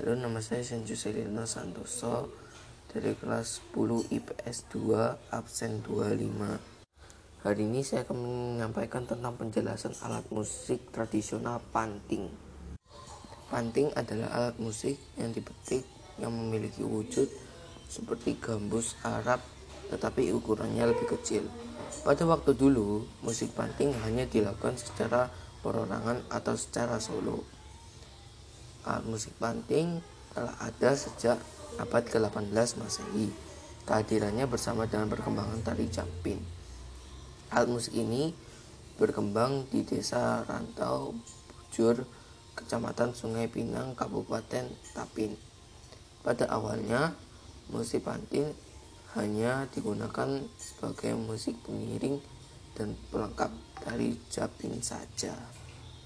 Halo, nama saya Senju Selino Santoso dari kelas 10 IPS 2 absen 25. Hari ini saya akan menyampaikan tentang penjelasan alat musik tradisional panting. Panting adalah alat musik yang dipetik yang memiliki wujud seperti gambus Arab tetapi ukurannya lebih kecil. Pada waktu dulu, musik panting hanya dilakukan secara perorangan atau secara solo. Alat musik panting telah ada sejak abad ke-18 Masehi. Kehadirannya bersama dengan perkembangan tari jampin. Alat musik ini berkembang di desa Rantau Bujur, Kecamatan Sungai Pinang, Kabupaten Tapin. Pada awalnya, musik pantin hanya digunakan sebagai musik pengiring dan pelengkap dari Japin saja.